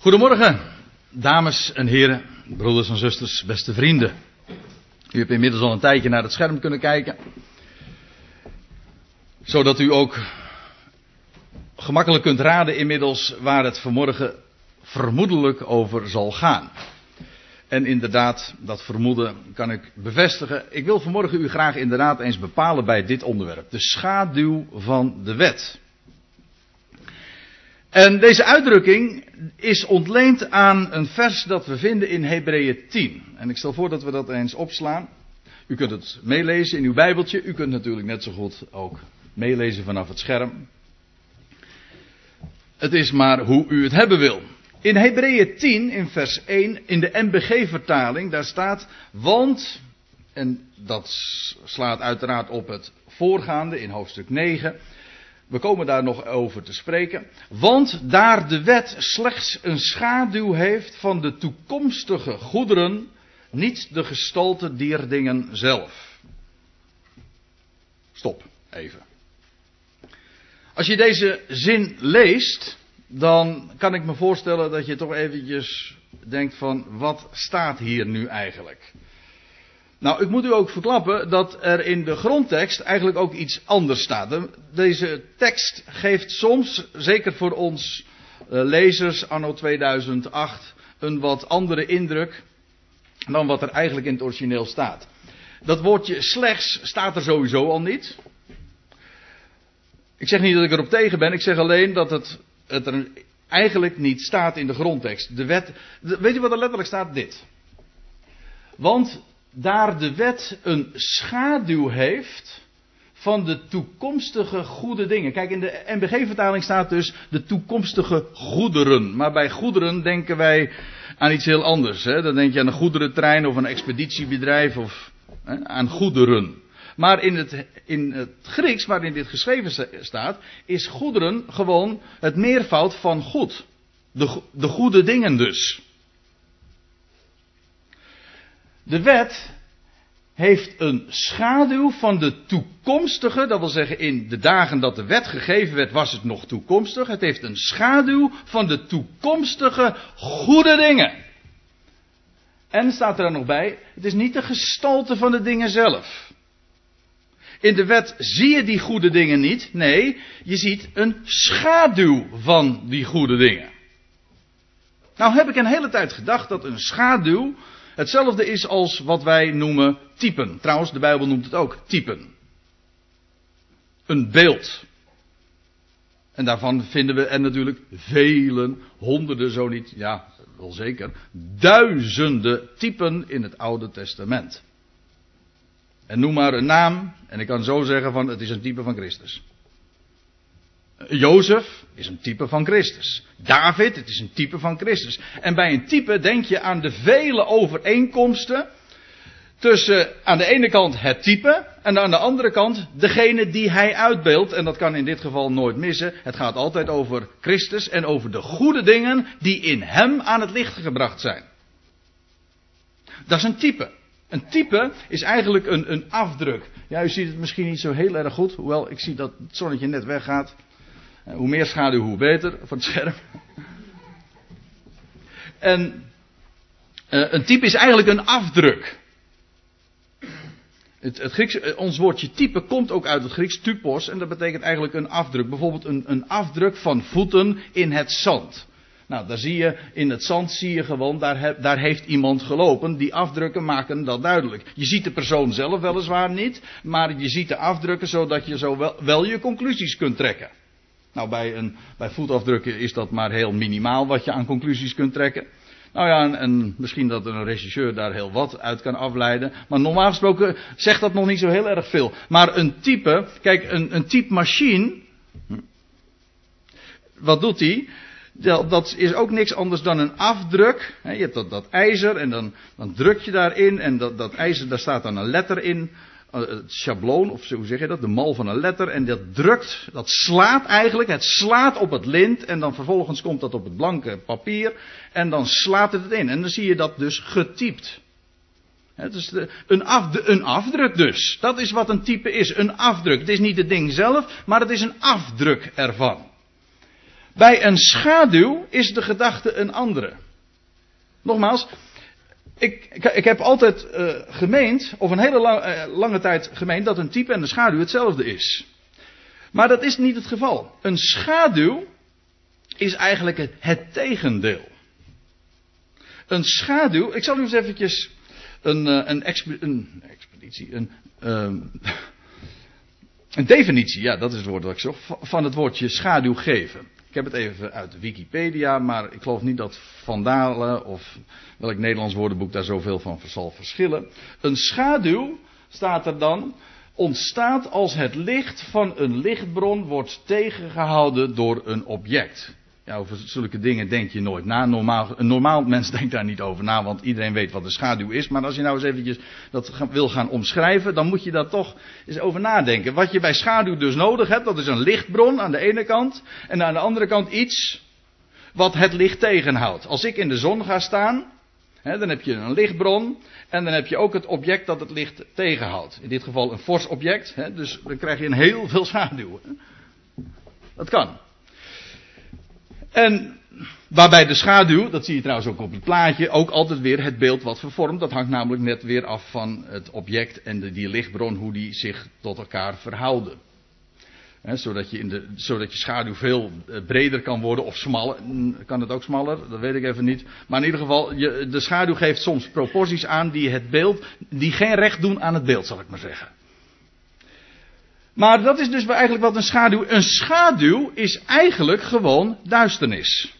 Goedemorgen, dames en heren, broeders en zusters, beste vrienden. U hebt inmiddels al een tijdje naar het scherm kunnen kijken. Zodat u ook gemakkelijk kunt raden inmiddels waar het vanmorgen vermoedelijk over zal gaan. En inderdaad, dat vermoeden kan ik bevestigen. Ik wil vanmorgen u graag inderdaad eens bepalen bij dit onderwerp. De schaduw van de wet. En deze uitdrukking is ontleend aan een vers dat we vinden in Hebreeën 10. En ik stel voor dat we dat eens opslaan. U kunt het meelezen in uw Bijbeltje. U kunt natuurlijk net zo goed ook meelezen vanaf het scherm. Het is maar hoe u het hebben wil. In Hebreeën 10, in vers 1, in de MBG-vertaling, daar staat, want, en dat slaat uiteraard op het voorgaande in hoofdstuk 9, we komen daar nog over te spreken. Want daar de wet slechts een schaduw heeft van de toekomstige goederen, niet de gestalte dier dingen zelf. Stop, even. Als je deze zin leest, dan kan ik me voorstellen dat je toch eventjes denkt van wat staat hier nu eigenlijk? Nou, ik moet u ook verklappen dat er in de grondtekst eigenlijk ook iets anders staat. Deze tekst geeft soms, zeker voor ons eh, lezers anno 2008, een wat andere indruk dan wat er eigenlijk in het origineel staat. Dat woordje slechts staat er sowieso al niet. Ik zeg niet dat ik erop tegen ben, ik zeg alleen dat het, het er eigenlijk niet staat in de grondtekst. De wet, weet je wat er letterlijk staat? Dit. Want daar de wet een schaduw heeft van de toekomstige goede dingen. Kijk, in de NBG-vertaling staat dus de toekomstige goederen. Maar bij goederen denken wij aan iets heel anders. Hè? Dan denk je aan een goederentrein of een expeditiebedrijf of hè, aan goederen. Maar in het, in het Grieks, waarin dit geschreven staat, is goederen gewoon het meervoud van goed. De, de goede dingen dus. De wet heeft een schaduw van de toekomstige, dat wil zeggen in de dagen dat de wet gegeven werd was het nog toekomstig. Het heeft een schaduw van de toekomstige goede dingen. En staat er dan nog bij, het is niet de gestalte van de dingen zelf. In de wet zie je die goede dingen niet, nee, je ziet een schaduw van die goede dingen. Nou heb ik een hele tijd gedacht dat een schaduw hetzelfde is als wat wij noemen typen. Trouwens, de Bijbel noemt het ook typen. Een beeld. En daarvan vinden we er natuurlijk velen, honderden zo niet, ja, wel zeker, duizenden typen in het Oude Testament. En noem maar een naam, en ik kan zo zeggen van het is een type van Christus. Jozef is een type van Christus. David, het is een type van Christus. En bij een type denk je aan de vele overeenkomsten tussen aan de ene kant het type en aan de andere kant degene die hij uitbeeldt. En dat kan in dit geval nooit missen. Het gaat altijd over Christus en over de goede dingen die in hem aan het licht gebracht zijn. Dat is een type. Een type is eigenlijk een, een afdruk. Ja, u ziet het misschien niet zo heel erg goed, hoewel ik zie dat het zonnetje net weggaat. Eh, hoe meer schaduw, hoe beter van het scherm. En uh, een type is eigenlijk een afdruk. Het, het Grieks, eh, ons woordje type komt ook uit het Grieks typos en dat betekent eigenlijk een afdruk. Bijvoorbeeld een, een afdruk van voeten in het zand. Nou, daar zie je, in het zand zie je gewoon, daar, daar heeft iemand gelopen. Die afdrukken maken dat duidelijk. Je ziet de persoon zelf weliswaar niet, maar je ziet de afdrukken zodat je zo wel, wel je conclusies kunt trekken. Nou, bij, een, bij voetafdrukken is dat maar heel minimaal wat je aan conclusies kunt trekken. Nou ja, en, en, misschien dat een regisseur daar heel wat uit kan afleiden. Maar normaal gesproken zegt dat nog niet zo heel erg veel. Maar een type, kijk, een, een type machine. Wat doet die? Dat is ook niks anders dan een afdruk. Je hebt dat, dat ijzer en dan, dan druk je daarin. En dat, dat ijzer, daar staat dan een letter in. Eh, het schabloon, of hoe zeg je dat, de mal van een letter. En dat drukt, dat slaat eigenlijk, het slaat op het lint. En dan vervolgens komt dat op het blanke papier. En dan slaat het het in. En dan zie je dat dus getypt. Het is een, een afdruk dus. Dat is wat een type is. Een afdruk. Het is niet het ding zelf, maar het is een afdruk ervan. Bij een schaduw is de gedachte een andere. Nogmaals, ik, ik, ik heb altijd uh, gemeend, of een hele uh, lange tijd gemeend, dat een type en een schaduw hetzelfde is. Maar dat is niet het geval. Een schaduw is eigenlijk het, tegendeel. Een schaduw, ik zal u eens eventjes een, uh, een, een expeditie, een, een definitie, ja dat is het woord dat ik zocht, van het woordje schaduw geven. Ik heb het even uit Wikipedia, maar ik geloof niet dat Van Dalen of welk Nederlands woordenboek daar zoveel van zal verschillen. Een schaduw, staat er dan, ontstaat als het licht van een lichtbron wordt tegengehouden door een object. Ja, over zulke dingen denk je nooit na. Normaal, een normaal mens denkt daar niet over na, want iedereen weet wat de schaduw is. Maar als je nou eens eventjes dat wil gaan omschrijven, dan moet je daar toch eens over nadenken. Wat je bij schaduw dus nodig hebt, dat is een lichtbron aan de ene kant. En aan de andere kant iets wat het licht tegenhoudt. Als ik in de zon ga staan, dan heb je een lichtbron. En dan heb je ook het object dat het licht tegenhoudt. In dit geval een fors object. Dus dan krijg je een heel veel schaduw. Dat kan. En waarbij de schaduw, dat zie je trouwens ook op het plaatje, ook altijd weer het beeld wat vervormt. Dat hangt namelijk net weer af van het object en de, die lichtbron, hoe die zich tot elkaar verhouden. zodat, je in de, zodat je schaduw veel eh, breder kan worden of smaller. Kan het ook smaller? Dat weet ik even niet. Maar in ieder geval, je, de schaduw geeft soms proporties aan die het beeld, die geen recht doen aan het beeld, zal ik maar zeggen. Maar dat is dus eigenlijk wat een schaduw. Een schaduw is eigenlijk gewoon duisternis.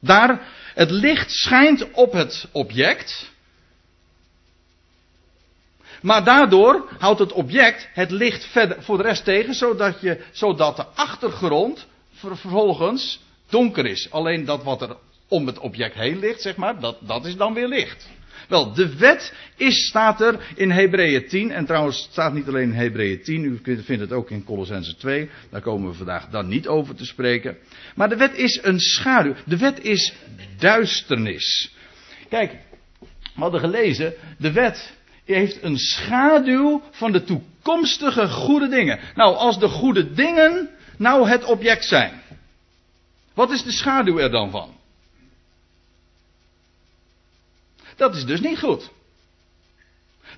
Daar het licht schijnt op het object. Maar daardoor houdt het object het licht verder voor de rest tegen, zodat, je, zodat de achtergrond vervolgens donker is. Alleen dat wat er om het object heen ligt, zeg maar, dat, dat is dan weer licht. Wel, de wet is, staat er in Hebreeën 10. En trouwens, het staat niet alleen in Hebreeën 10. U vindt het ook in Colossense 2. Daar komen we vandaag dan niet over te spreken. Maar de wet is een schaduw. De wet is duisternis. Kijk, we hadden gelezen. De wet heeft een schaduw van de toekomstige goede dingen. Nou, als de goede dingen nou het object zijn. Wat is de schaduw er dan van? Dat is dus niet goed.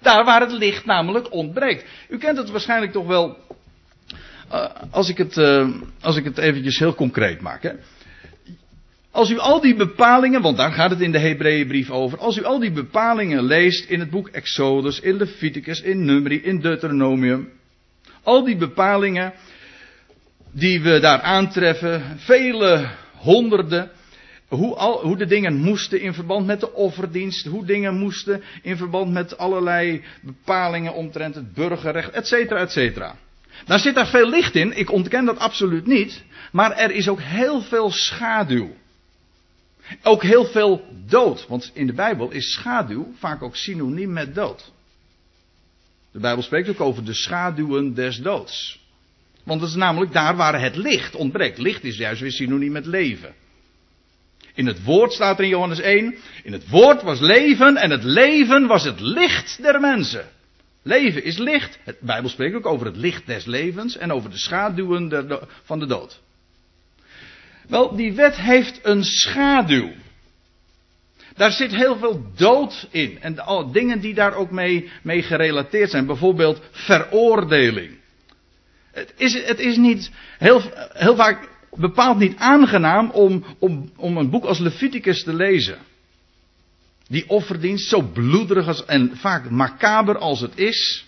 Daar waar het licht namelijk ontbreekt. U kent het waarschijnlijk toch wel. Uh, als, ik het, uh, als ik het eventjes heel concreet maak. Hè. Als u al die bepalingen, want daar gaat het in de Hebreeënbrief over. Als u al die bepalingen leest in het boek Exodus, in Leviticus, in Numeri, in Deuteronomium. Al die bepalingen die we daar aantreffen, vele honderden hoe, al, hoe de dingen moesten in verband met de offerdienst, hoe dingen moesten in verband met allerlei bepalingen omtrent het burgerrecht, et cetera, et cetera. Daar zit daar veel licht in, ik ontken dat absoluut niet, maar er is ook heel veel schaduw. Ook heel veel dood, want in de Bijbel is schaduw vaak ook synoniem met dood. De Bijbel spreekt ook over de schaduwen des doods. Want het is namelijk daar waar het licht ontbreekt. Licht is juist weer synoniem met leven. In het woord staat er in Johannes 1. In het woord was leven en het leven was het licht der mensen. Leven is licht. De Bijbel spreekt ook over het licht des levens en over de schaduwen van de dood. Wel, die wet heeft een schaduw. Daar zit heel veel dood in. En de, dingen die daar ook mee, mee gerelateerd zijn. Bijvoorbeeld veroordeling. Het is, het is niet heel, heel vaak bepaald niet aangenaam om, om, om een boek als Leviticus te lezen. Die offerdienst, zo bloederig als, en vaak macaber als het is.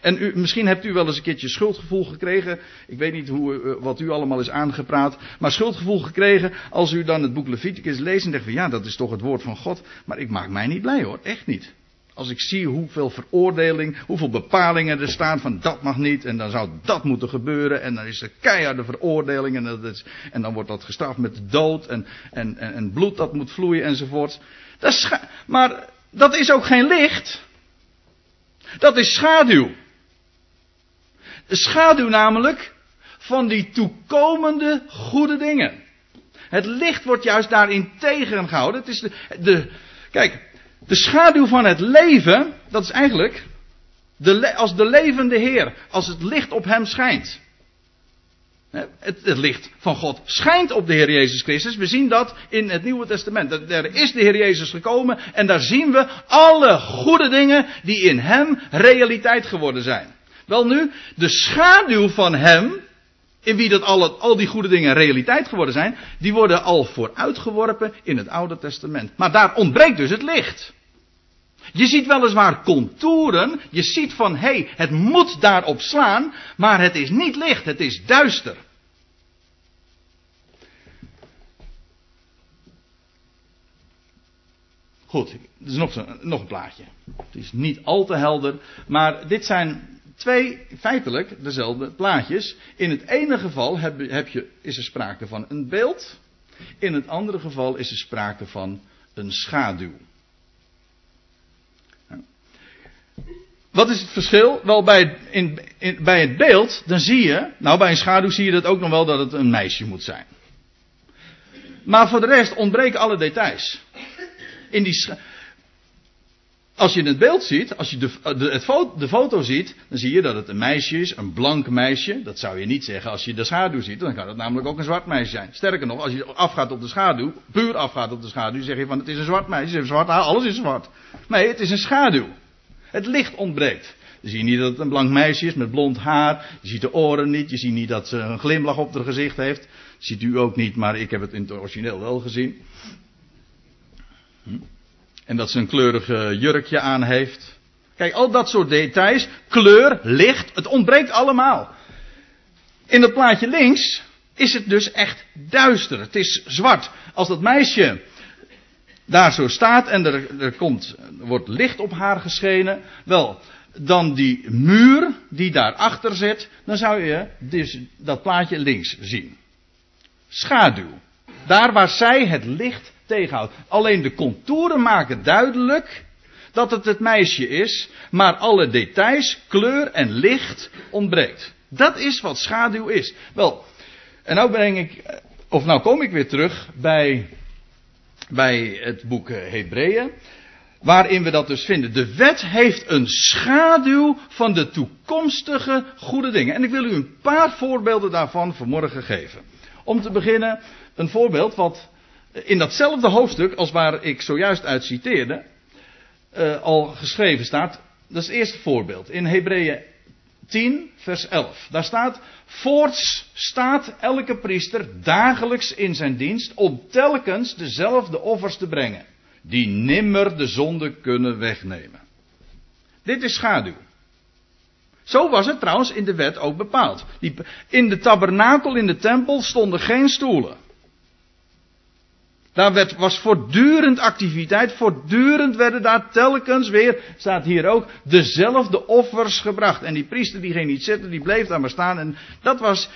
En u, misschien hebt u wel eens een keertje schuldgevoel gekregen. Ik weet niet hoe, eh, wat u allemaal is aangepraat. Maar schuldgevoel gekregen als u dan het boek Leviticus leest en denkt van ja, dat is toch het woord van God. Maar ik maak mij niet blij hoor, echt niet. Als ik zie hoeveel veroordeling, hoeveel bepalingen er staan van dat mag niet en dan zou dat moeten gebeuren en dan is er keiharde veroordeling en, dat is, en dan wordt dat gestraft met de dood en, en, en, bloed dat moet vloeien enzovoort. Dat maar dat is ook geen licht. Dat is schaduw. De schaduw namelijk van die toekomende goede dingen. Het licht wordt juist daarin tegengehouden. Het is de, de kijk, de schaduw van het leven, dat is eigenlijk de, als de levende Heer, als het licht op hem schijnt. Het, het, licht van God schijnt op de Heer Jezus Christus. We zien dat in het Nieuwe Testament. Er is de Heer Jezus gekomen en daar zien we alle goede dingen die in Hem realiteit geworden zijn. Wel nu, de schaduw van Hem, in wie dat alle, al die goede dingen realiteit geworden zijn, die worden al vooruitgeworpen in het Oude Testament. Maar daar ontbreekt dus het licht. Je ziet weliswaar contouren, je ziet van hé, hey, het moet daarop slaan, maar het is niet licht, het is duister. Goed, er is nog, nog een plaatje. Het is niet al te helder, maar dit zijn twee feitelijk dezelfde plaatjes. In het ene geval heb, heb je, is er sprake van een beeld, in het andere geval is er sprake van een schaduw. Wat is het verschil? Wel, bij, in, in, bij het beeld, dan zie je, nou bij een schaduw zie je dat ook nog wel dat het een meisje moet zijn. Maar voor de rest ontbreken alle details. In die, als je het beeld ziet, als je de, de, het foto, de foto ziet, dan zie je dat het een meisje is, een blank meisje. Dat zou je niet zeggen als je de schaduw ziet, dan kan het namelijk ook een zwart meisje zijn. Sterker nog, als je afgaat op de schaduw, puur afgaat op de schaduw, zeg je van het is een zwart meisje, het heeft zwart haar, alles is zwart. Nee, het is een schaduw. Het licht ontbreekt. Je ziet niet dat het een blank meisje is met blond haar. Je ziet de oren niet. Je ziet niet dat ze een glimlach op haar gezicht heeft. Ziet u ook niet, maar ik heb het in het origineel wel gezien. Hm? En dat ze een kleurig jurkje aan heeft. Kijk, al dat soort details. Kleur, licht, het ontbreekt allemaal. In het plaatje links is het dus echt duister. Het is zwart. Als dat meisje daar zo staat en er, er komt, wordt licht op haar geschenen. Wel, dan die muur die daarachter zit, dan zou je dus dat plaatje links zien. Schaduw. Daar waar zij het licht Alleen de contouren maken duidelijk dat het het meisje is, maar alle details, kleur en licht ontbreekt. Dat is wat schaduw is. Wel, en nou breng ik, of nou kom ik weer terug bij bij het boek eh, Hebreeën. Waarin we dat dus vinden. De wet heeft een schaduw van de toekomstige goede dingen. En ik wil u een paar voorbeelden daarvan vanmorgen geven. Om te beginnen, een voorbeeld wat in datzelfde hoofdstuk als waar ik zojuist uit citeerde, uh, al geschreven staat. Dat is het eerste voorbeeld. In Hebreeën 10, vers 11. Daar staat, voorts staat elke priester dagelijks in zijn dienst om telkens dezelfde offers te brengen, die nimmer de zonde kunnen wegnemen. Dit is schaduw. Zo was het trouwens in de wet ook bepaald. In de tabernakel in de tempel stonden geen stoelen. Daar werd, was voortdurend activiteit, voortdurend werden daar telkens weer, staat hier ook, dezelfde offers gebracht. En die priester die ging niet zitten, die bleef daar maar staan. En dat was,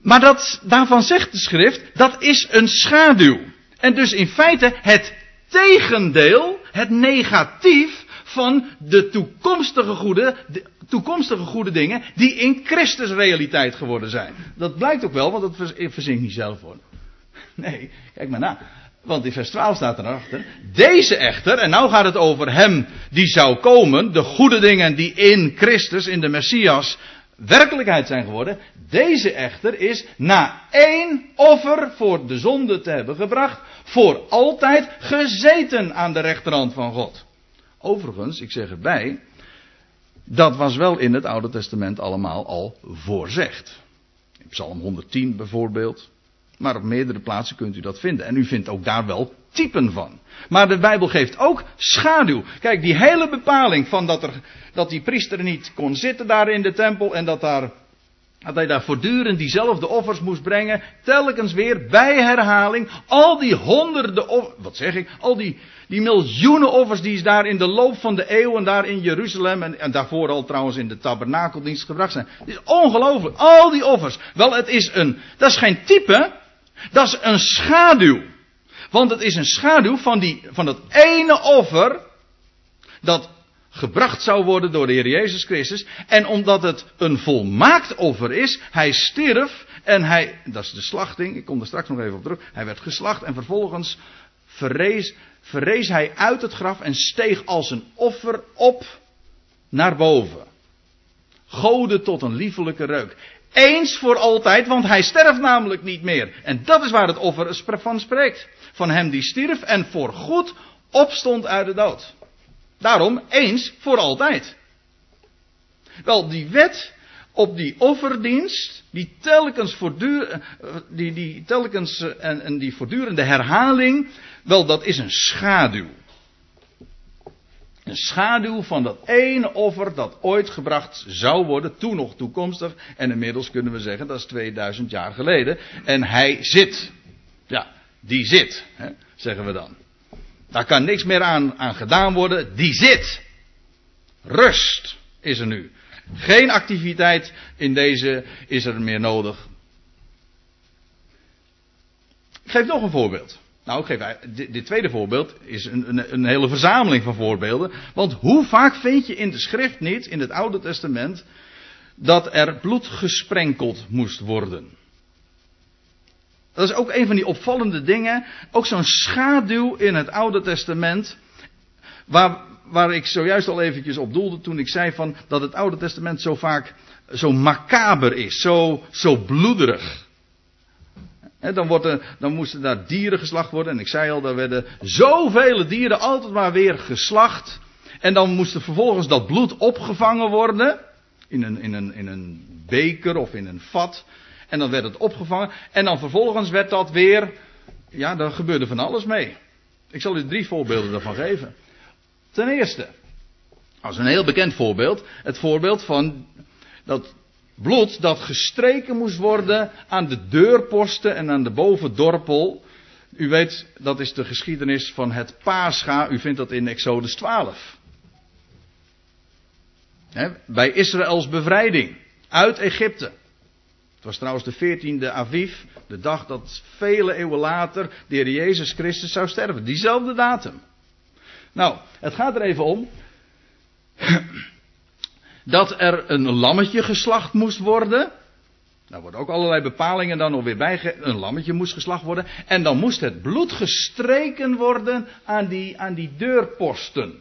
maar dat, daarvan zegt de schrift, dat is een schaduw. En dus in feite het tegendeel, het negatief van de toekomstige goede, de toekomstige goede dingen die in Christus realiteit geworden zijn. Dat blijkt ook wel, want dat verzin ik niet zelf hoor. Nee, kijk maar na. Want in vers 12 staat erachter. Deze echter, en nou gaat het over hem die zou komen, de goede dingen die in Christus, in de Messias, werkelijkheid zijn geworden. Deze echter is na één offer voor de zonde te hebben gebracht, voor altijd gezeten aan de rechterhand van God. Overigens, ik zeg erbij, dat was wel in het Oude Testament allemaal al voorzegd. In Psalm 110 bijvoorbeeld. Maar op meerdere plaatsen kunt u dat vinden. En u vindt ook daar wel typen van. Maar de Bijbel geeft ook schaduw. Kijk, die hele bepaling van dat, er, dat die priester niet kon zitten daar in de tempel en dat, daar, dat hij daar voortdurend diezelfde offers moest brengen. Telkens weer bij herhaling. Al die honderden offers, wat zeg ik, al die, die miljoenen offers die daar in de loop van de eeuwen daar in Jeruzalem en, en daarvoor al trouwens in de tabernakeldienst gebracht zijn. Is ongelooflijk. Al die offers. Wel, het is een, dat is geen type. Dat is een schaduw. Want het is een schaduw van, die, van dat ene offer. Dat gebracht zou worden door de Heer Jezus Christus. En omdat het een volmaakt offer is, hij stierf en hij, dat is de slachting, ik kom er straks nog even op terug, hij werd geslacht en vervolgens verrees, verrees hij uit het graf en steeg als een offer op naar boven. Goden tot een liefelijke reuk. Eens voor altijd, want hij sterft namelijk niet meer. En dat is waar het offer van spreekt. Van hem die stierf en voor goed opstond uit de dood. Daarom eens voor altijd. Wel, die wet op die offerdienst, die telkens, voortdurend, die, die telkens en, en die voortdurende herhaling, wel, dat is een schaduw. Een schaduw van dat ene offer dat ooit gebracht zou worden, toen nog toekomstig. En inmiddels kunnen we zeggen, dat is 2000 jaar geleden. En hij zit. Ja, die zit, hè, zeggen we dan. Daar kan niks meer aan, aan gedaan worden, die zit. Rust is er nu. Geen activiteit in deze is er meer nodig. Ik geef nog een voorbeeld. Nou, geef, dit, dit tweede voorbeeld is een, een, een, hele verzameling van voorbeelden. Want hoe vaak vind je in de schrift niet, in het Oude Testament, dat er bloed gesprenkeld moest worden? Dat is ook een van die opvallende dingen. Ook zo'n schaduw in het Oude Testament. Waar, waar ik zojuist al eventjes op doelde toen ik zei van dat het Oude Testament zo vaak zo macaber is, zo, zo bloederig. Dan, wordt dan moesten daar dieren geslacht worden. En ik zei al, daar werden zoveel dieren altijd maar weer geslacht. En dan moest er vervolgens dat bloed opgevangen worden. In een, in, een, in een beker of in een vat. En dan werd het opgevangen. En dan vervolgens werd dat weer. Ja, daar gebeurde van alles mee. Ik zal u drie voorbeelden daarvan geven. Ten eerste, als een heel bekend voorbeeld, het voorbeeld van dat bloed dat gestreken moest worden aan de deurposten en aan de bovendorpel. U weet, dat is de geschiedenis van het Pascha. U vindt dat in Exodus 12. bij Israëls bevrijding uit Egypte. Het was trouwens de 14e Aviv, de dag dat vele eeuwen later de Heer Jezus Christus zou sterven. Diezelfde datum. Nou, het gaat er even om. Dat er een lammetje geslacht moest worden. Daar worden ook allerlei bepalingen dan nog weer bij. Een lammetje moest geslacht worden. En dan moest het bloed gestreken worden aan die, aan die deurposten.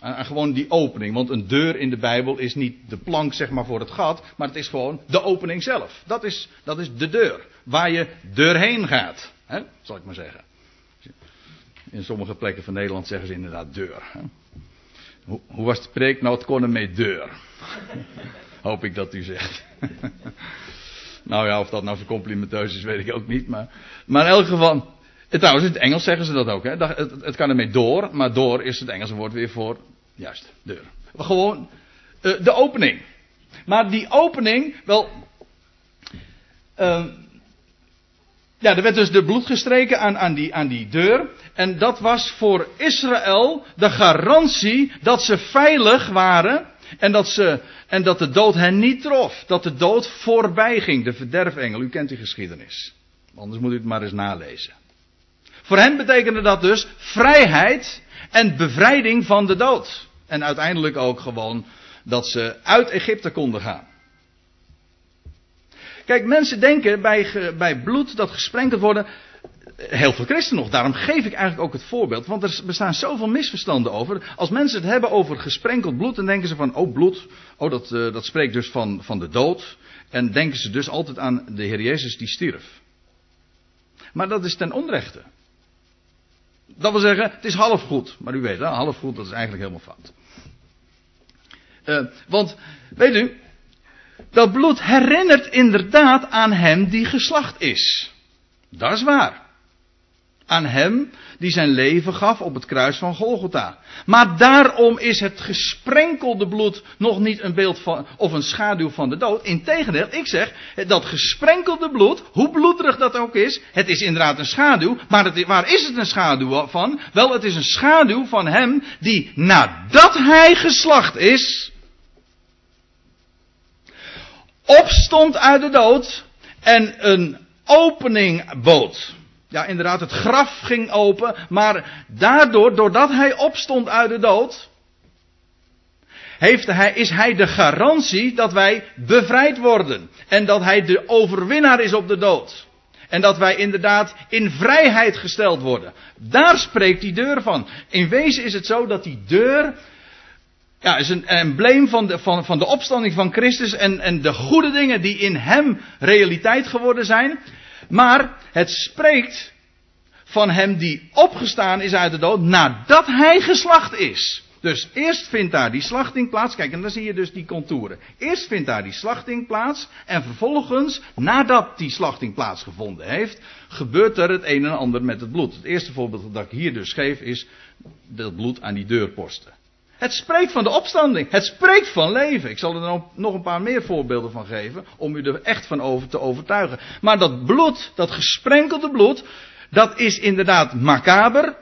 Aan, gewoon die opening. Want een deur in de Bijbel is niet de plank zeg maar voor het gat. Maar het is gewoon de opening zelf. Dat is, dat is de deur. Waar je doorheen gaat. Hè, zal ik maar zeggen. In sommige plekken van Nederland zeggen ze inderdaad deur. Hoe, hoe was de preek? Nou, het kon met deur. Hoop ik dat u zegt. nou ja, of dat nou complimenteus is, weet ik ook niet. Maar, maar in elk geval. Trouwens, in het Engels zeggen ze dat ook. Hè? Het, kan ermee door, maar door is het Engelse woord weer voor. Juist, deur. Gewoon uh, de opening. Maar die opening, wel. Uh, ja, er werd dus de bloed gestreken aan, aan, die, aan die deur. En dat was voor Israël de garantie dat ze veilig waren. En dat, ze, en dat de dood hen niet trof. Dat de dood voorbij ging. De verderfengel. U kent die geschiedenis. Anders moet u het maar eens nalezen. Voor hen betekende dat dus vrijheid en bevrijding van de dood. En uiteindelijk ook gewoon dat ze uit Egypte konden gaan. Kijk, mensen denken bij, bij bloed dat gesprenkeld worden. Heel veel christenen nog. Daarom geef ik eigenlijk ook het voorbeeld. Want er bestaan zoveel misverstanden over. Als mensen het hebben over gesprenkeld bloed. dan denken ze van. Oh, bloed. Oh, dat, uh, dat spreekt dus van, van de dood. En denken ze dus altijd aan de Heer Jezus die stierf. Maar dat is ten onrechte. Dat wil zeggen, het is half goed. Maar u weet, hè, half goed, dat is eigenlijk helemaal fout. Uh, want, weet u, dat bloed herinnert inderdaad aan hem die geslacht is. Dat is waar. Aan hem die zijn leven gaf op het kruis van Golgotha. Maar daarom is het gesprenkelde bloed nog niet een beeld van, of een schaduw van de dood. Integendeel, ik zeg, dat gesprenkelde bloed, hoe bloederig dat ook is, het is inderdaad een schaduw. Maar het, waar is het een schaduw van? Wel, het is een schaduw van hem die nadat hij geslacht is, opstond uit de dood en een opening bood. Ja, inderdaad, het graf ging open, maar daardoor, doordat hij opstond uit de dood, heeft hij, is hij de garantie dat wij bevrijd worden. En dat hij de overwinnaar is op de dood. En dat wij inderdaad in vrijheid gesteld worden. Daar spreekt die deur van. In wezen is het zo dat die deur ja, is een embleem van de, van, van de opstanding van Christus en, en de goede dingen die in hem realiteit geworden zijn. Maar het spreekt van hem die opgestaan is uit de dood nadat hij geslacht is. Dus eerst vindt daar die slachting plaats. Kijk, en dan zie je dus die contouren. Eerst vindt daar die slachting plaats. En vervolgens, nadat die slachting plaatsgevonden heeft, gebeurt er het een en ander met het bloed. Het eerste voorbeeld dat ik hier dus geef is dat bloed aan die deurposten. Het spreekt van de opstanding. Het spreekt van leven. Ik zal er nog een paar meer voorbeelden van geven. Om u er echt van over te overtuigen. Maar dat bloed, dat gesprenkelde bloed. Dat is inderdaad macaber.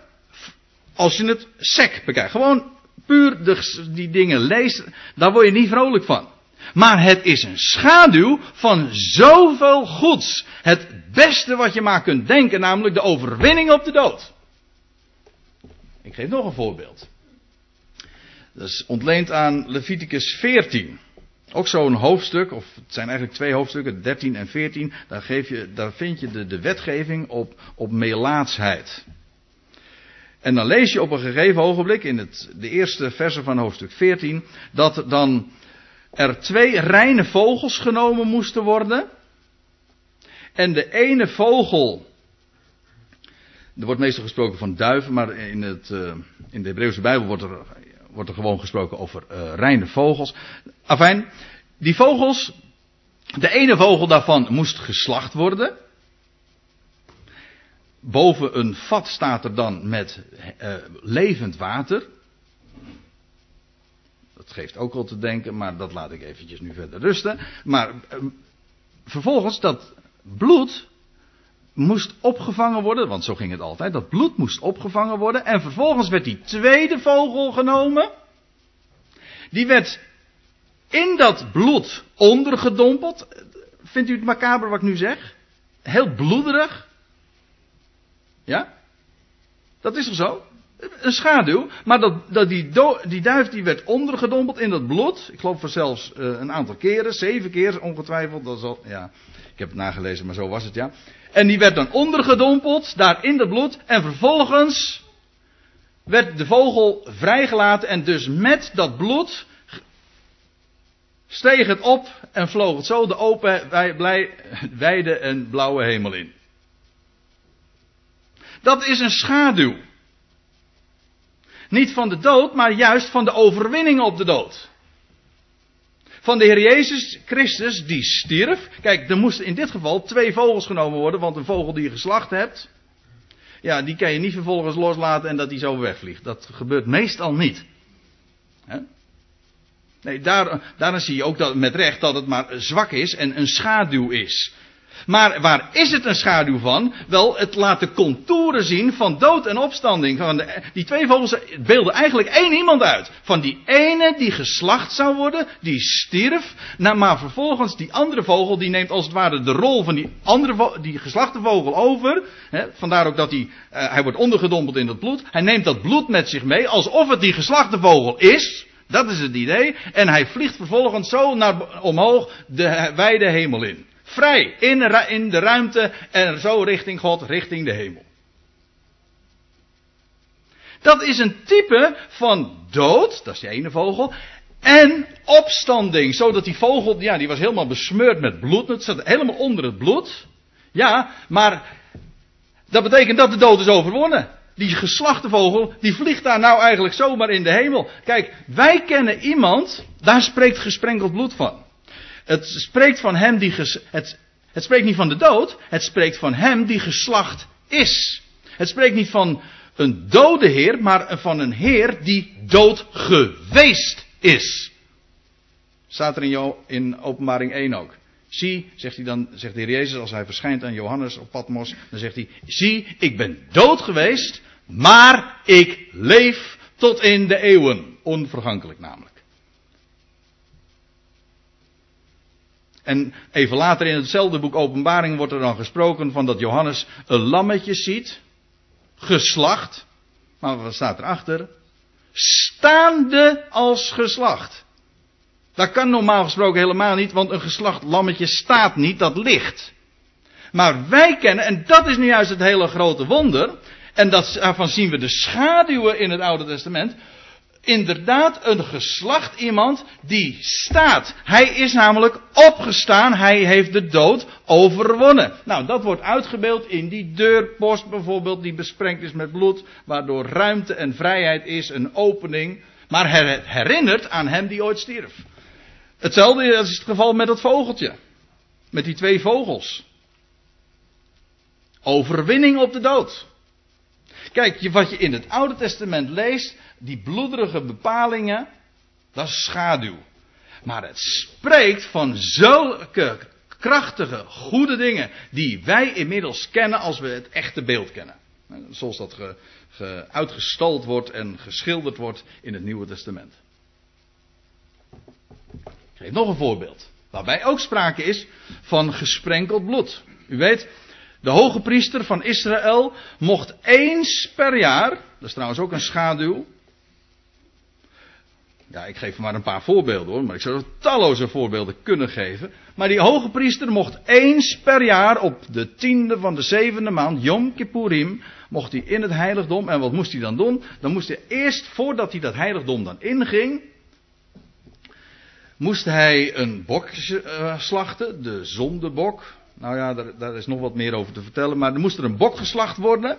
Als je het sec bekijkt. Gewoon puur de, die dingen leest. Daar word je niet vrolijk van. Maar het is een schaduw van zoveel goeds. Het beste wat je maar kunt denken. Namelijk de overwinning op de dood. Ik geef nog een voorbeeld. Dat is ontleend aan Leviticus 14. Ook zo'n hoofdstuk, of het zijn eigenlijk twee hoofdstukken, 13 en 14. Daar, geef je, daar vind je de, de wetgeving op, op melaatsheid. En dan lees je op een gegeven ogenblik, in het, de eerste verse van hoofdstuk 14, dat dan er twee reine vogels genomen moesten worden. En de ene vogel er wordt meestal gesproken van duiven, maar in, het, uh, in de Hebreeuwse Bijbel wordt er wordt er gewoon gesproken over uh, reine vogels. Afijn, die vogels, de ene vogel daarvan moest geslacht worden. Boven een vat staat er dan met uh, levend water. Dat geeft ook wel te denken, maar dat laat ik eventjes nu verder rusten. Maar uh, vervolgens, dat bloed moest opgevangen worden, want zo ging het altijd. Dat bloed moest opgevangen worden. En vervolgens werd die tweede vogel genomen. Die werd in dat bloed ondergedompeld. Vindt u het macaber wat ik nu zeg? Heel bloederig. Ja? Dat is toch zo? Een schaduw. Maar dat, dat die, die duif die werd ondergedompeld in dat bloed. Ik geloof voor zelfs uh, een aantal keren. Zeven keer ongetwijfeld. Dat is al, ja, heb het nagelezen, maar zo was het ja. En die werd dan ondergedompeld, daar in het bloed. En vervolgens werd de vogel vrijgelaten. En dus met dat bloed steeg het op en vloog het zo de open, wijde en blauwe hemel in. Dat is een schaduw. Niet van de dood, maar juist van de overwinning op de dood van de Heer Jezus Christus die stierf. Kijk, er moesten in dit geval twee vogels genomen worden, want een vogel die je geslacht hebt, ja, die kan je niet vervolgens loslaten en dat die zo wegvliegt. Dat gebeurt meestal niet. Nee, daar, daarom zie je ook dat, met recht dat het maar zwak is en een schaduw is. Maar waar is het een schaduw van? Wel, het laat de contouren zien van dood en opstanding. Van die twee vogels beelden eigenlijk één iemand uit. Van die ene die geslacht zou worden, die stierf. Nou, maar vervolgens die andere vogel, die neemt als het ware de rol van die andere die geslachte vogel over. Vandaar ook dat hij, uh, hij wordt ondergedompeld in dat bloed. Hij neemt dat bloed met zich mee, alsof het die geslachte vogel is. Dat is het idee. En hij vliegt vervolgens zo naar omhoog de wijde hemel in. Vrij in, in de ruimte en zo richting God, richting de hemel. Dat is een type van dood, dat is die ene vogel, en opstanding. Zodat die vogel, ja, die was helemaal besmeurd met bloed. Het zat helemaal onder het bloed. Ja, maar dat betekent dat de dood is overwonnen. Die geslachte vogel, die vliegt daar nou eigenlijk zomaar in de hemel. Kijk, wij kennen iemand, daar spreekt gesprenkeld bloed van. Het spreekt van hem die ges, het, het spreekt niet van de dood, het spreekt van hem die geslacht is. Het spreekt niet van een dode heer, maar van een heer die dood geweest is. Staat er in, jou, in openbaring 1 ook. Zie, zegt hij dan, zegt de heer Jezus als hij verschijnt aan Johannes op Patmos, dan zegt hij, zie, ik ben dood geweest, maar ik leef tot in de eeuwen. Onvergankelijk namelijk. En even later in hetzelfde boek Openbaring wordt er dan gesproken van dat Johannes een lammetje ziet, geslacht, maar wat staat erachter? Staande als geslacht. Dat kan normaal gesproken helemaal niet, want een geslacht lammetje staat niet, dat ligt. Maar wij kennen, en dat is nu juist het hele grote wonder, en dat, daarvan zien we de schaduwen in het Oude Testament, inderdaad een geslacht iemand die staat. Hij is namelijk opgestaan. Hij heeft de dood overwonnen. Nou, dat wordt uitgebeeld in die deurpost bijvoorbeeld, die besprengd is met bloed, waardoor ruimte en vrijheid is, een opening. Maar het herinnert aan hem die ooit stierf. Hetzelfde is het geval met dat vogeltje. Met die twee vogels. Overwinning op de dood. Kijk, wat je in het Oude Testament leest, die bloederige bepalingen, dat is schaduw. Maar het spreekt van zulke krachtige, goede dingen die wij inmiddels kennen als we het echte beeld kennen. Zoals dat ge, ge, uitgestald wordt en geschilderd wordt in het Nieuwe Testament. Ik geef nog een voorbeeld. Waarbij ook sprake is van gesprenkeld bloed. U weet, de hoge priester van Israël mocht eens per jaar, dat is trouwens ook een schaduw. Ja, ik geef maar een paar voorbeelden hoor, maar ik zou talloze voorbeelden kunnen geven. Maar die hoge priester mocht eens per jaar op de tiende van de zevende maand, Yom Kippurim, mocht hij in het heiligdom. En wat moest hij dan doen? Dan moest hij eerst, voordat hij dat heiligdom dan inging, moest hij een bok uh, slachten, de zondebok. Nou ja, daar, is nog wat meer over te vertellen. Maar er moest er een bok geslacht worden.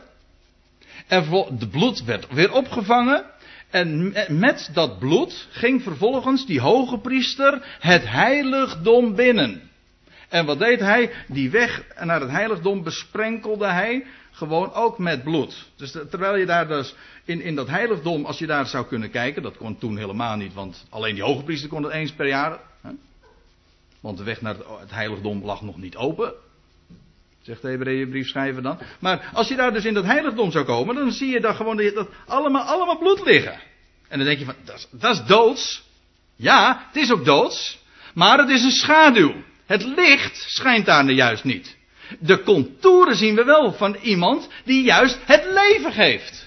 En de bloed werd weer opgevangen. En met dat bloed ging vervolgens die hoge priester het heiligdom binnen. En wat deed hij? Die weg naar het heiligdom besprenkelde hij gewoon ook met bloed. Dus terwijl je daar dus in, in dat heiligdom, als je daar zou kunnen kijken, dat kon toen helemaal niet, want alleen die hoge priester kon het eens per jaar. Want de weg naar het heiligdom lag nog niet open. Zegt de Hebreeënbriefschrijver dan. Maar als je daar dus in dat heiligdom zou komen, dan zie je daar gewoon dat allemaal, allemaal bloed liggen. En dan denk je van, dat is, dat doods. Ja, het is ook doods. Maar het is een schaduw. Het licht schijnt daar juist niet. De contouren zien we wel van iemand die juist het leven geeft.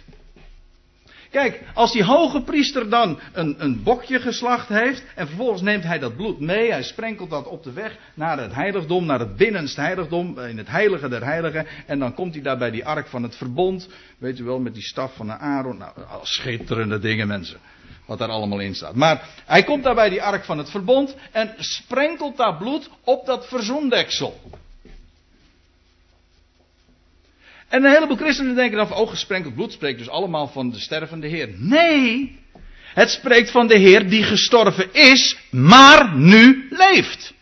Kijk, als die hoge priester dan een, een bokje geslacht heeft. en vervolgens neemt hij dat bloed mee. hij sprenkelt dat op de weg naar het heiligdom, naar het binnenste heiligdom. in het heilige der heiligen. en dan komt hij daar bij die ark van het verbond. Weet u wel, met die staf van de Aaron. Nou, schitterende dingen, mensen. Wat daar allemaal in staat. Maar hij komt daar bij die ark van het verbond. en sprenkelt daar bloed op dat verzoendeksel. En een heleboel christenen denken dan van, oh, gesprenkeld bloed spreekt dus allemaal van de stervende Heer. Nee, het spreekt van de Heer die gestorven is, maar nu leeft.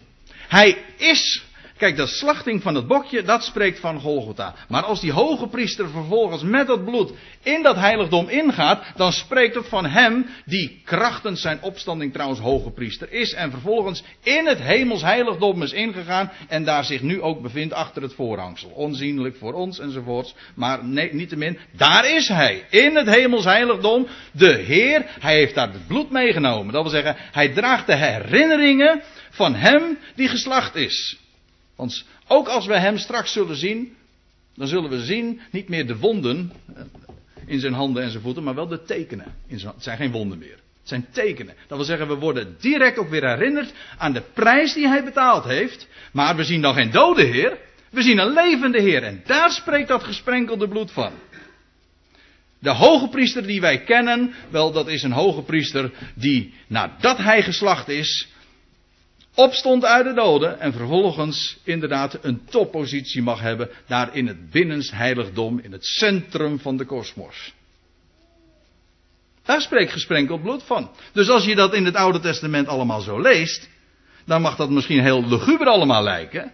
Hij is Kijk, de slachting van het bokje, dat spreekt van Golgotha. Maar als die hoge priester vervolgens met dat bloed in dat heiligdom ingaat, dan spreekt het van hem die krachtens zijn opstanding trouwens hoge priester is. En vervolgens in het hemels heiligdom is ingegaan en daar zich nu ook bevindt achter het voorhangsel. Onzienlijk voor ons enzovoorts. Maar nee, niettemin, daar is hij. In het hemels heiligdom. De Heer, hij heeft daar het bloed meegenomen. Dat wil zeggen, hij draagt de herinneringen van hem die geslacht is. Want ook als we hem straks zullen zien, dan zullen we zien niet meer de wonden eh, in zijn handen en zijn voeten, maar wel de tekenen. In zijn, het zijn geen wonden meer. Het zijn tekenen. Dat wil zeggen, we worden direct ook weer herinnerd aan de prijs die hij betaald heeft. Maar we zien dan geen dode Heer. We zien een levende Heer. En daar spreekt dat gesprenkelde bloed van. De hoge priester die wij kennen, wel dat is een hoge priester die nadat hij geslacht is, opstond uit de doden en vervolgens inderdaad een toppositie mag hebben daar in het binnenst heiligdom, in het centrum van de kosmos. Daar spreekt gesprenkeld bloed van. Dus als je dat in het Oude Testament allemaal zo leest, dan mag dat misschien heel luguber allemaal lijken.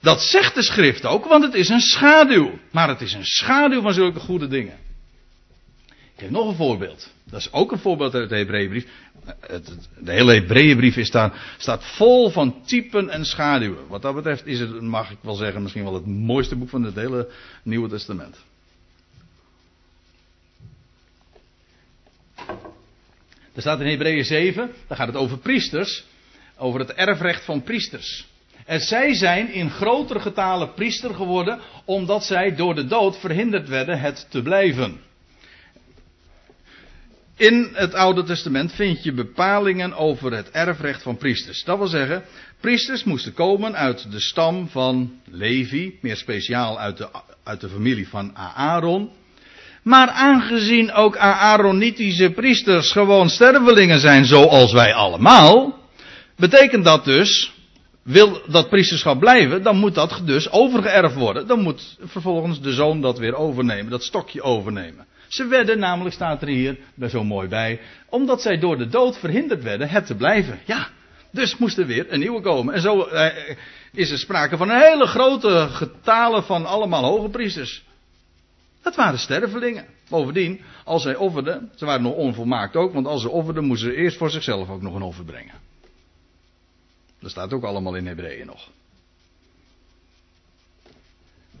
Dat zegt de schrift ook, want het is een schaduw. Maar het is een schaduw van zulke goede dingen. Ik heb nog een voorbeeld. Dat is ook een voorbeeld uit de Hebreeënbrief de hele Hebreeënbrief is daar, staat vol van typen en schaduwen. Wat dat betreft is het, mag ik wel zeggen, misschien wel het mooiste boek van het hele Nieuwe Testament. Er staat in Hebreeën 7, daar gaat het over priesters, over het erfrecht van priesters. En zij zijn in grotere getalen priester geworden, omdat zij door de dood verhinderd werden het te blijven. In het Oude Testament vind je bepalingen over het erfrecht van priesters. Dat wil zeggen, priesters moesten komen uit de stam van Levi, meer speciaal uit de, uit de familie van Aaron. Maar aangezien ook Aaronitische priesters gewoon stervelingen zijn zoals wij allemaal, betekent dat dus, wil dat priesterschap blijven, dan moet dat dus overgeërfd worden. Dan moet vervolgens de zoon dat weer overnemen, dat stokje overnemen. Ze werden namelijk, staat er hier zo mooi bij, omdat zij door de dood verhinderd werden het te blijven. Ja, dus moest er weer een nieuwe komen. En zo eh, is er sprake van een hele grote getalen van allemaal hoge priesters. Dat waren stervelingen. Bovendien, als zij offerden, ze waren nog onvolmaakt ook, want als ze offerden, moesten ze eerst voor zichzelf ook nog een offer brengen. Dat staat ook allemaal in Hebreeën nog.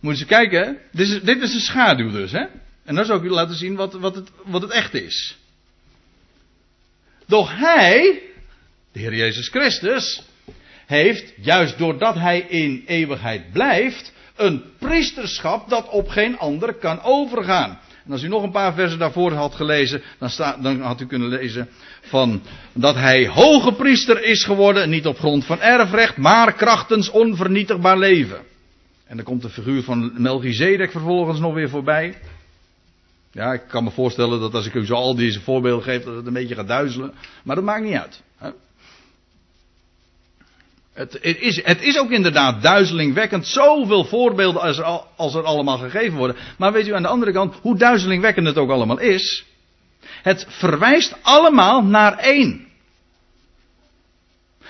Moeten ze kijken, dit is, dit is een schaduw dus, hè? En dan zou ik u laten zien wat, wat, het, wat het echt is. Doch hij, de Heer Jezus Christus, heeft, juist doordat hij in eeuwigheid blijft, een priesterschap dat op geen ander kan overgaan. En als u nog een paar versen daarvoor had gelezen, dan, dan had u kunnen lezen van dat hij hoge priester is geworden, niet op grond van erfrecht, maar krachtens onvernietigbaar leven. En dan komt de figuur van Melchizedek vervolgens nog weer voorbij. Ja, ik kan me voorstellen dat als ik u zo al deze voorbeelden geef, dat het een beetje gaat duizelen. Maar dat maakt niet uit. Het, het, is, het is ook inderdaad duizelingwekkend. Zoveel voorbeelden als als er allemaal gegeven worden. Maar weet u aan de andere kant, hoe duizelingwekkend het ook allemaal is. Het verwijst allemaal naar één.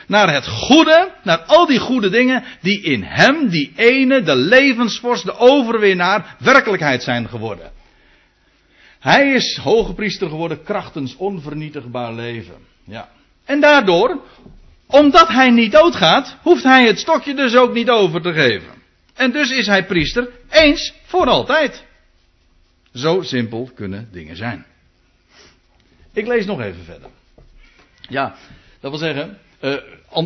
Naar het goede, naar al die goede dingen die in hem, die ene, de levensvorst, de overwinnaar, werkelijkheid zijn geworden. Hij is hoge priester geworden krachtens onvernietigbaar leven. Ja. En daardoor, omdat hij niet doodgaat, hoeft hij het stokje dus ook niet over te geven. En dus is hij priester eens voor altijd. Zo simpel kunnen dingen zijn. Ik lees nog even verder. Ja, dat wil zeggen, uh,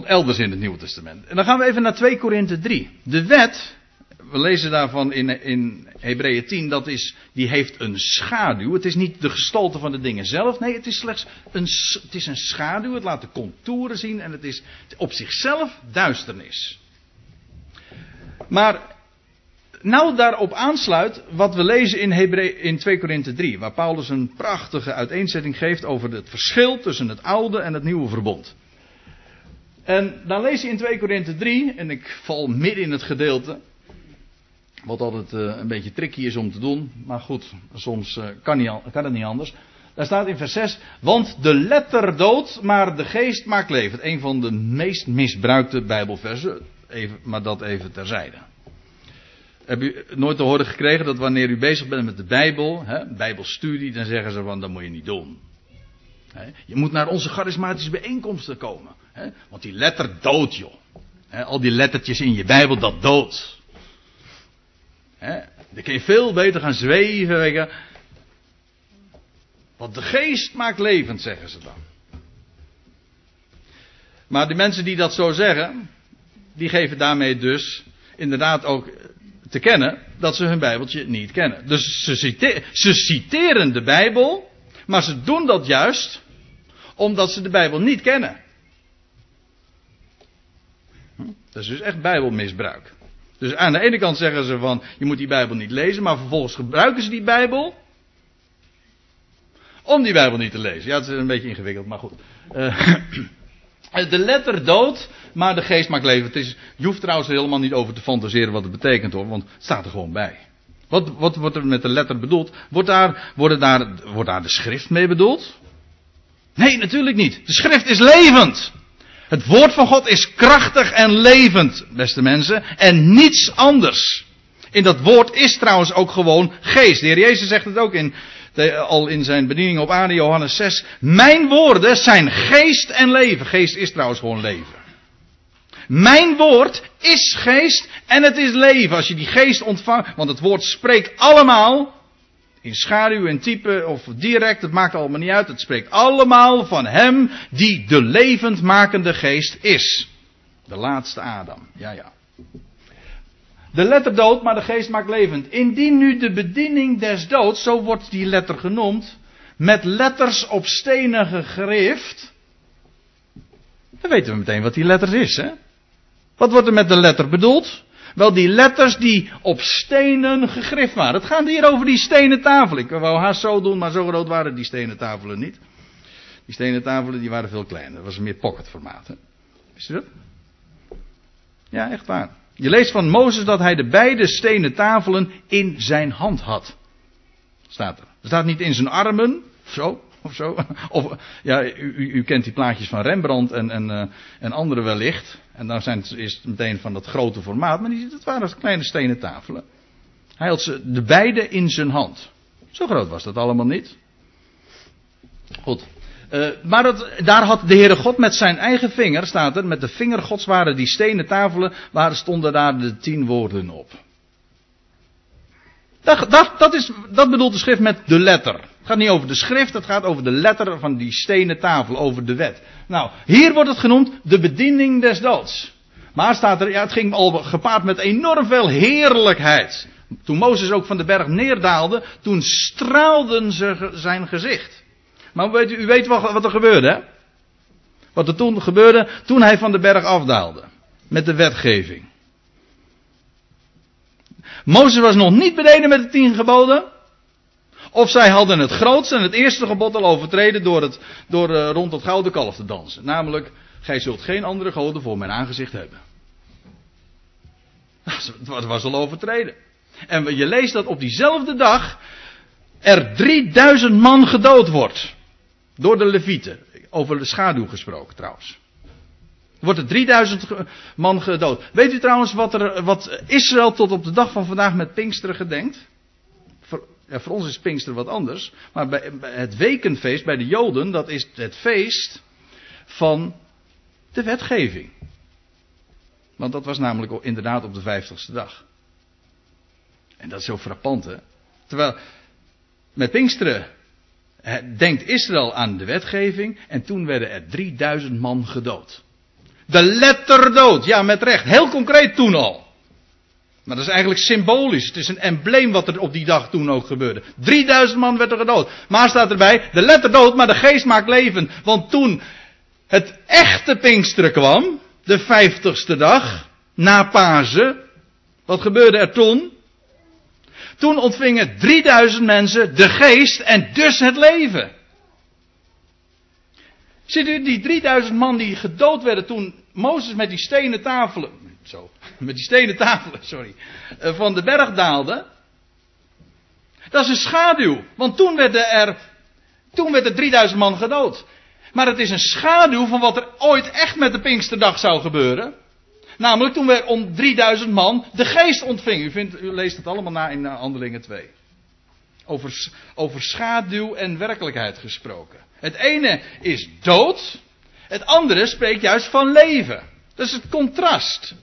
elders in het Nieuwe Testament. En dan gaan we even naar 2 Korinthe 3. De wet we lezen daarvan in, in Hebreeën 10, dat is, die heeft een schaduw. Het is niet de gestalte van de dingen zelf. Nee, het is slechts een, het is een schaduw. Het laat de contouren zien en het is op zichzelf duisternis. Maar nou daarop aansluit wat we lezen in, in 2 Korinthe 3, waar Paulus een prachtige uiteenzetting geeft over het verschil tussen het oude en het nieuwe verbond. En dan lees je in 2 Korinthe 3, en ik val midden in het gedeelte, wat altijd uh, een beetje tricky is om te doen. Maar goed, soms uh, kan, niet, kan het niet anders. Daar staat in vers 6. Want de letter doodt, maar de geest maakt leven. Een van de meest misbruikte Bijbelversen. Even, maar dat even terzijde. Heb u nooit te horen gekregen dat wanneer u bezig bent met de Bijbel, hè, Bijbelstudie, dan zeggen ze van dat moet je niet doen. Je moet naar onze charismatische bijeenkomsten komen. Hè, want die letter doodt joh. Al die lettertjes in je Bijbel, dat doodt. He, dan kun je veel beter gaan zweven. Want de geest maakt levend, zeggen ze dan. Maar de mensen die dat zo zeggen, die geven daarmee dus inderdaad ook te kennen dat ze hun Bijbeltje niet kennen. Dus ze, citeren, ze citeren de Bijbel, maar ze doen dat juist omdat ze de Bijbel niet kennen. Hm? Dat is dus echt Bijbelmisbruik. Dus aan de ene kant zeggen ze van je moet die Bijbel niet lezen, maar vervolgens gebruiken ze die Bijbel om die Bijbel niet te lezen. Ja, het is een beetje ingewikkeld, maar goed. Uh, de letter dood, maar de geest maakt leven. Het is, je hoeft trouwens helemaal niet over te fantaseren wat het betekent hoor, want het staat er gewoon bij. Wat, wat wordt er met de letter bedoeld? Wordt daar, daar, wordt daar de schrift mee bedoeld? Nee, natuurlijk niet. De schrift is levend. Het woord van God is krachtig en levend, beste mensen, en niets anders. In dat woord is trouwens ook gewoon geest. De Heer Jezus zegt het ook in, al in zijn bediening op aarde, Johannes 6. Mijn woorden zijn geest en leven. Geest is trouwens gewoon leven. Mijn woord is geest en het is leven. Als je die geest ontvangt, want het woord spreekt allemaal in schaduw en type of direct, het maakt allemaal niet uit. Het spreekt allemaal van Hem die de levendmakende geest is. De laatste Adam. Ja, ja. De letter dood, maar de geest maakt levend. Indien nu de bediening des doods, zo wordt die letter genoemd, met letters op stenen gegrift. Dan weten we meteen wat die letters is, hè? Wat wordt er met de letter bedoeld? Wel, die letters die op stenen gegrift waren. Het gaat hier over die stenen tafel. Ik wou haast zo doen, maar zo groot waren die stenen tafelen niet. Die stenen tafelen die waren veel kleiner. Dat was meer pocketformaat. Wist je dat? Ja, echt waar. Je leest van Mozes dat hij de beide stenen tafelen in zijn hand had. Staat er. Staat niet in zijn armen, zo, of zo. Of, ja, u, u kent die plaatjes van Rembrandt en, en, uh, en anderen wellicht. En dan zijn is het meteen van dat grote formaat. Maar het waren kleine stenen tafelen. Hij had ze de beide in zijn hand. Zo groot was dat allemaal niet. Goed. Uh, maar dat, daar had de Heere God met zijn eigen vinger, staat er, met de vinger Gods waren die stenen tafelen, waar stonden daar de tien woorden op. Dat, dat, dat, is, dat bedoelt de schrift met de letter. Het gaat niet over de schrift, het gaat over de letter van die stenen tafel, over de wet. Nou, hier wordt het genoemd de bediening des doods. Maar staat er, ja, het ging al gepaard met enorm veel heerlijkheid. Toen Mozes ook van de berg neerdaalde, toen straalden ze zijn gezicht. Maar weet u, u weet wel wat er gebeurde, hè? Wat er toen gebeurde toen hij van de berg afdaalde. Met de wetgeving. Mozes was nog niet beneden met de tien geboden. Of zij hadden het grootste en het eerste gebod al overtreden door, het, door uh, rond het gouden kalf te dansen. Namelijk, gij zult geen andere goden voor mijn aangezicht hebben. Dat was al overtreden. En je leest dat op diezelfde dag er 3000 man gedood wordt. Door de levieten. Over de schaduw gesproken trouwens. Wordt er 3000 man gedood. Weet u trouwens wat, er, wat Israël tot op de dag van vandaag met Pinksteren gedenkt? Ja, voor ons is Pinkster wat anders. Maar bij het wekenfeest bij de Joden, dat is het feest van de wetgeving. Want dat was namelijk inderdaad op de vijftigste dag. En dat is zo frappant, hè? Terwijl met Pinksteren denkt Israël aan de wetgeving en toen werden er 3000 man gedood. De letterdood, ja met recht, heel concreet toen al. Maar dat is eigenlijk symbolisch. Het is een embleem wat er op die dag toen ook gebeurde. 3000 man werd er gedood. Maar staat erbij, de letterdood, maar de geest maakt leven. Want toen het echte Pinksteren kwam, de vijftigste dag, na Pasen, wat gebeurde er toen? Toen ontvingen 3000 mensen de geest en dus het leven. Ziet u die 3000 man die gedood werden toen Mozes met die stenen tafelen, zo, met die stenen tafelen, sorry, eh, van de berg daalde? Dat is een schaduw, want toen werden er, toen werden 3000 man gedood. Maar het is een schaduw van wat er ooit echt met de Pinksterdag zou gebeuren. Namelijk toen we om 3000 man de geest ontvingen. U, vindt, u leest het allemaal na in uh, Handelingen 2. Over, over schaduw en werkelijkheid gesproken. Het ene is dood. Het andere spreekt juist van leven. Dat is het contrast.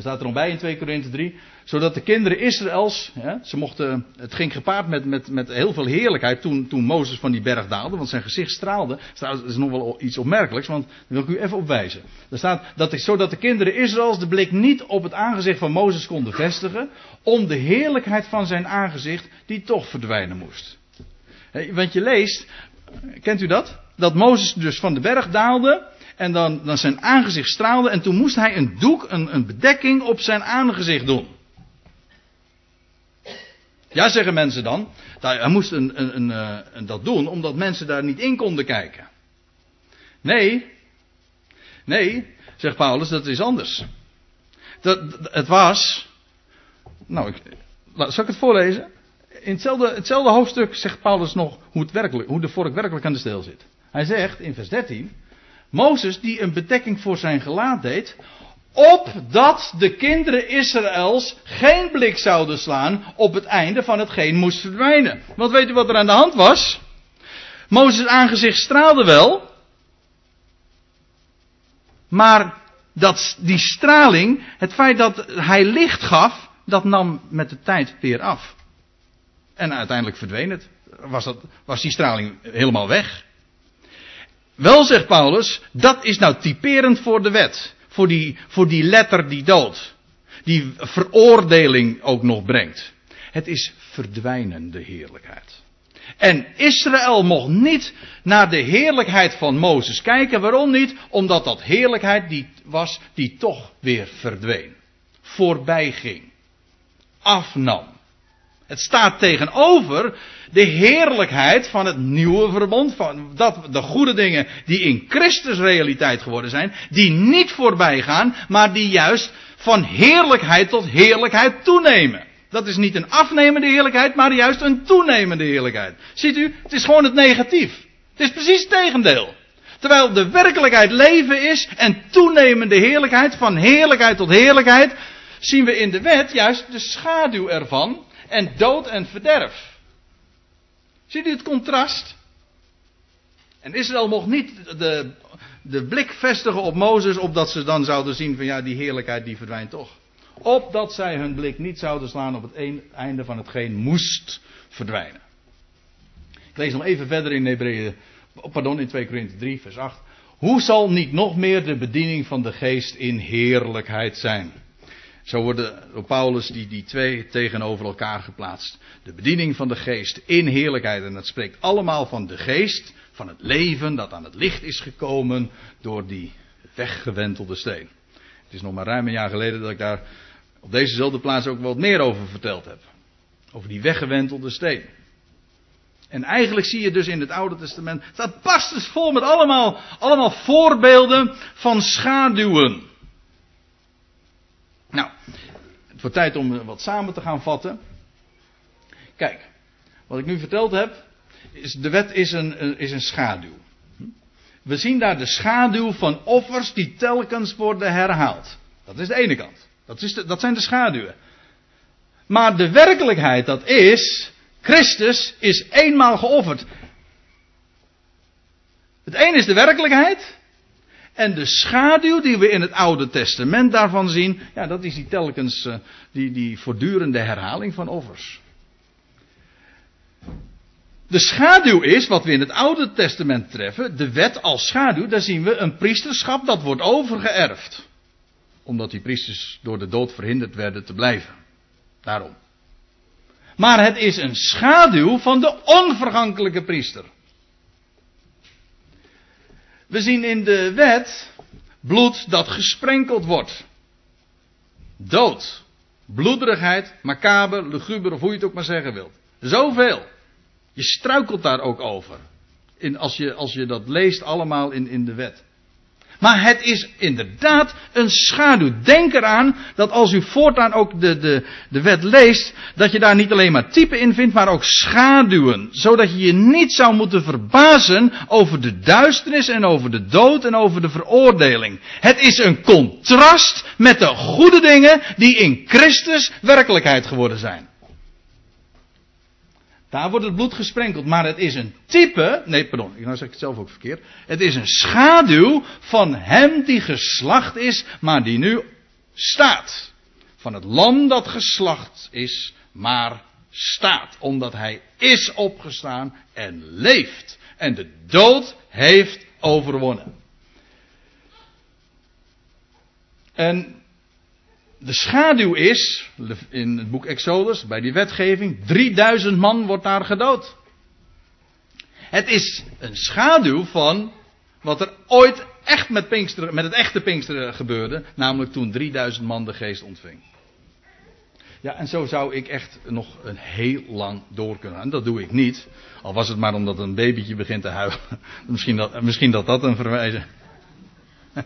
Er staat er bij in 2 Korinthe 3 zodat de kinderen Israëls, ze mochten, het ging gepaard met, met, met heel veel heerlijkheid toen, toen Mozes van die berg daalde, want zijn gezicht straalde. Dat is nog wel iets opmerkelijks, want daar wil ik u even opwijzen. Er staat, dat zodat de kinderen Israëls de blik niet op het aangezicht van Mozes konden vestigen, om de heerlijkheid van zijn aangezicht, die toch verdwijnen moest. Want je leest, kent u dat? Dat Mozes dus van de berg daalde, en dan, dan zijn aangezicht straalde. En toen moest hij een doek, een, een bedekking op zijn aangezicht doen. Ja, zeggen mensen dan. Hij moest een, een, eh, een, dat doen omdat mensen daar niet in konden kijken. Nee, nee, zegt Paulus, dat is anders. Dat, het was. Nou, ik, zal ik het voorlezen? In hetzelfde, hetzelfde hoofdstuk zegt Paulus nog hoe, het werkelijk, hoe de vork werkelijk aan de steel zit. Hij zegt in vers 13: Mozes, die een bedekking voor zijn gelaat deed, opdat de kinderen Israëls geen blik zouden slaan op het einde van hetgeen moest verdwijnen. Want weet u wat er aan de hand was? Mozes aangezicht straalde wel, maar dat, die straling, het feit dat hij licht gaf, dat nam met de tijd weer af. En uiteindelijk verdween het. Was, dat, was die straling helemaal weg. Wel zegt Paulus, dat is nou typerend voor de wet voor die, voor die letter die dood. Die veroordeling ook nog brengt. Het is verdwijnende heerlijkheid. En Israël mocht niet naar de heerlijkheid van Mozes kijken. Waarom niet? Omdat dat heerlijkheid die was die toch weer verdween. voorbij ging. Afnam. Het staat tegenover de heerlijkheid van het nieuwe verbond. Van dat, de goede dingen die in Christus realiteit geworden zijn. Die niet voorbij gaan, maar die juist van heerlijkheid tot heerlijkheid toenemen. Dat is niet een afnemende heerlijkheid, maar juist een toenemende heerlijkheid. Ziet u, het is gewoon het negatief. Het is precies het tegendeel. Terwijl de werkelijkheid leven is en toenemende heerlijkheid, van heerlijkheid tot heerlijkheid, zien we in de wet juist de schaduw ervan en dood en verderf. Ziet u het contrast? En Israël mocht niet de, de blik vestigen op Mozes, opdat ze dan zouden zien van ja, die heerlijkheid die verdwijnt toch. Opdat zij hun blik niet zouden slaan op het einde van hetgeen moest verdwijnen. Ik lees nog even verder in Hebreeën, pardon, in 2 Korinthe 3, vers 8. Hoe zal niet nog meer de bediening van de geest in heerlijkheid zijn? Zo worden door Paulus die, die twee tegenover elkaar geplaatst. De bediening van de geest in heerlijkheid. En dat spreekt allemaal van de geest, van het leven dat aan het licht is gekomen door die weggewentelde steen. Het is nog maar ruim een jaar geleden dat ik daar op dezezelfde plaats ook wat meer over verteld heb. Over die weggewentelde steen. En eigenlijk zie je dus in het Oude Testament, dat past dus vol met allemaal, allemaal voorbeelden van schaduwen. Nou, het wordt tijd om wat samen te gaan vatten. Kijk, wat ik nu verteld heb, is de wet is een, is een schaduw. We zien daar de schaduw van offers die telkens worden herhaald. Dat is de ene kant. Dat, is dat zijn de schaduwen. Maar de werkelijkheid dat is, Christus is eenmaal geofferd. Het een is de werkelijkheid. En de schaduw die we in het Oude Testament daarvan zien, ja, dat is die telkens, uh, die, die voortdurende herhaling van offers. De schaduw is, wat we in het Oude Testament treffen, de wet als schaduw, daar zien we een priesterschap dat wordt overgeërfd. Omdat die priesters door de dood verhinderd werden te blijven. Daarom. Maar het is een schaduw van de onvergankelijke priester. We zien in de wet bloed dat gesprenkeld wordt. Dood. Bloederigheid, macaber, luguber of hoe je het ook maar zeggen wilt. Zoveel. Je struikelt daar ook over. In, als, je, als je dat leest allemaal in, in de wet. Maar het is inderdaad een schaduw. Denk eraan dat als u voortaan ook de, de, de wet leest, dat je daar niet alleen maar typen in vindt, maar ook schaduwen. Zodat je je niet zou moeten verbazen over de duisternis en over de dood en over de veroordeling. Het is een contrast met de goede dingen die in Christus werkelijkheid geworden zijn. Daar wordt het bloed gesprenkeld. Maar het is een type. Nee, pardon. Nou zeg ik het zelf ook verkeerd. Het is een schaduw van hem die geslacht is. Maar die nu staat. Van het lam dat geslacht is. Maar staat. Omdat hij is opgestaan en leeft. En de dood heeft overwonnen. En de schaduw is, in het boek Exodus, bij die wetgeving, 3000 man wordt daar gedood. Het is een schaduw van wat er ooit echt met, Pinksteren, met het echte Pinksteren gebeurde, namelijk toen 3000 man de geest ontving. Ja, en zo zou ik echt nog een heel lang door kunnen gaan. Dat doe ik niet. Al was het maar omdat een babytje begint te huilen. Misschien dat misschien dat, dat een verwijzing.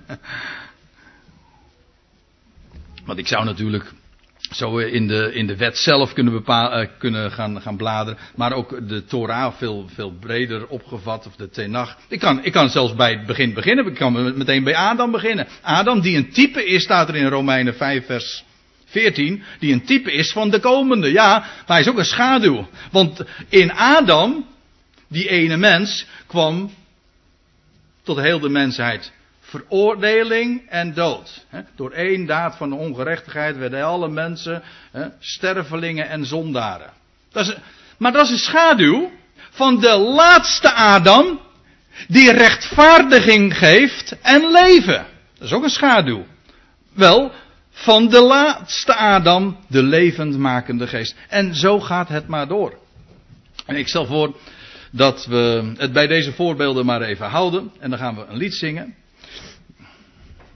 Want ik zou natuurlijk zo in de, in de wet zelf kunnen, bepalen, uh, kunnen gaan, gaan bladeren. Maar ook de Torah veel, veel breder opgevat. Of de Tenach. Ik kan, ik kan zelfs bij het begin beginnen. Ik kan meteen bij Adam beginnen. Adam die een type is, staat er in Romeinen 5 vers 14. Die een type is van de komende. Ja, maar hij is ook een schaduw. Want in Adam, die ene mens, kwam tot heel de mensheid veroordeling en dood. Door één daad van ongerechtigheid werden alle mensen stervelingen en zondaren. Dat is, maar dat is een schaduw van de laatste Adam die rechtvaardiging geeft en leven. Dat is ook een schaduw. Wel, van de laatste Adam, de levendmakende geest. En zo gaat het maar door. En ik stel voor dat we het bij deze voorbeelden maar even houden. En dan gaan we een lied zingen.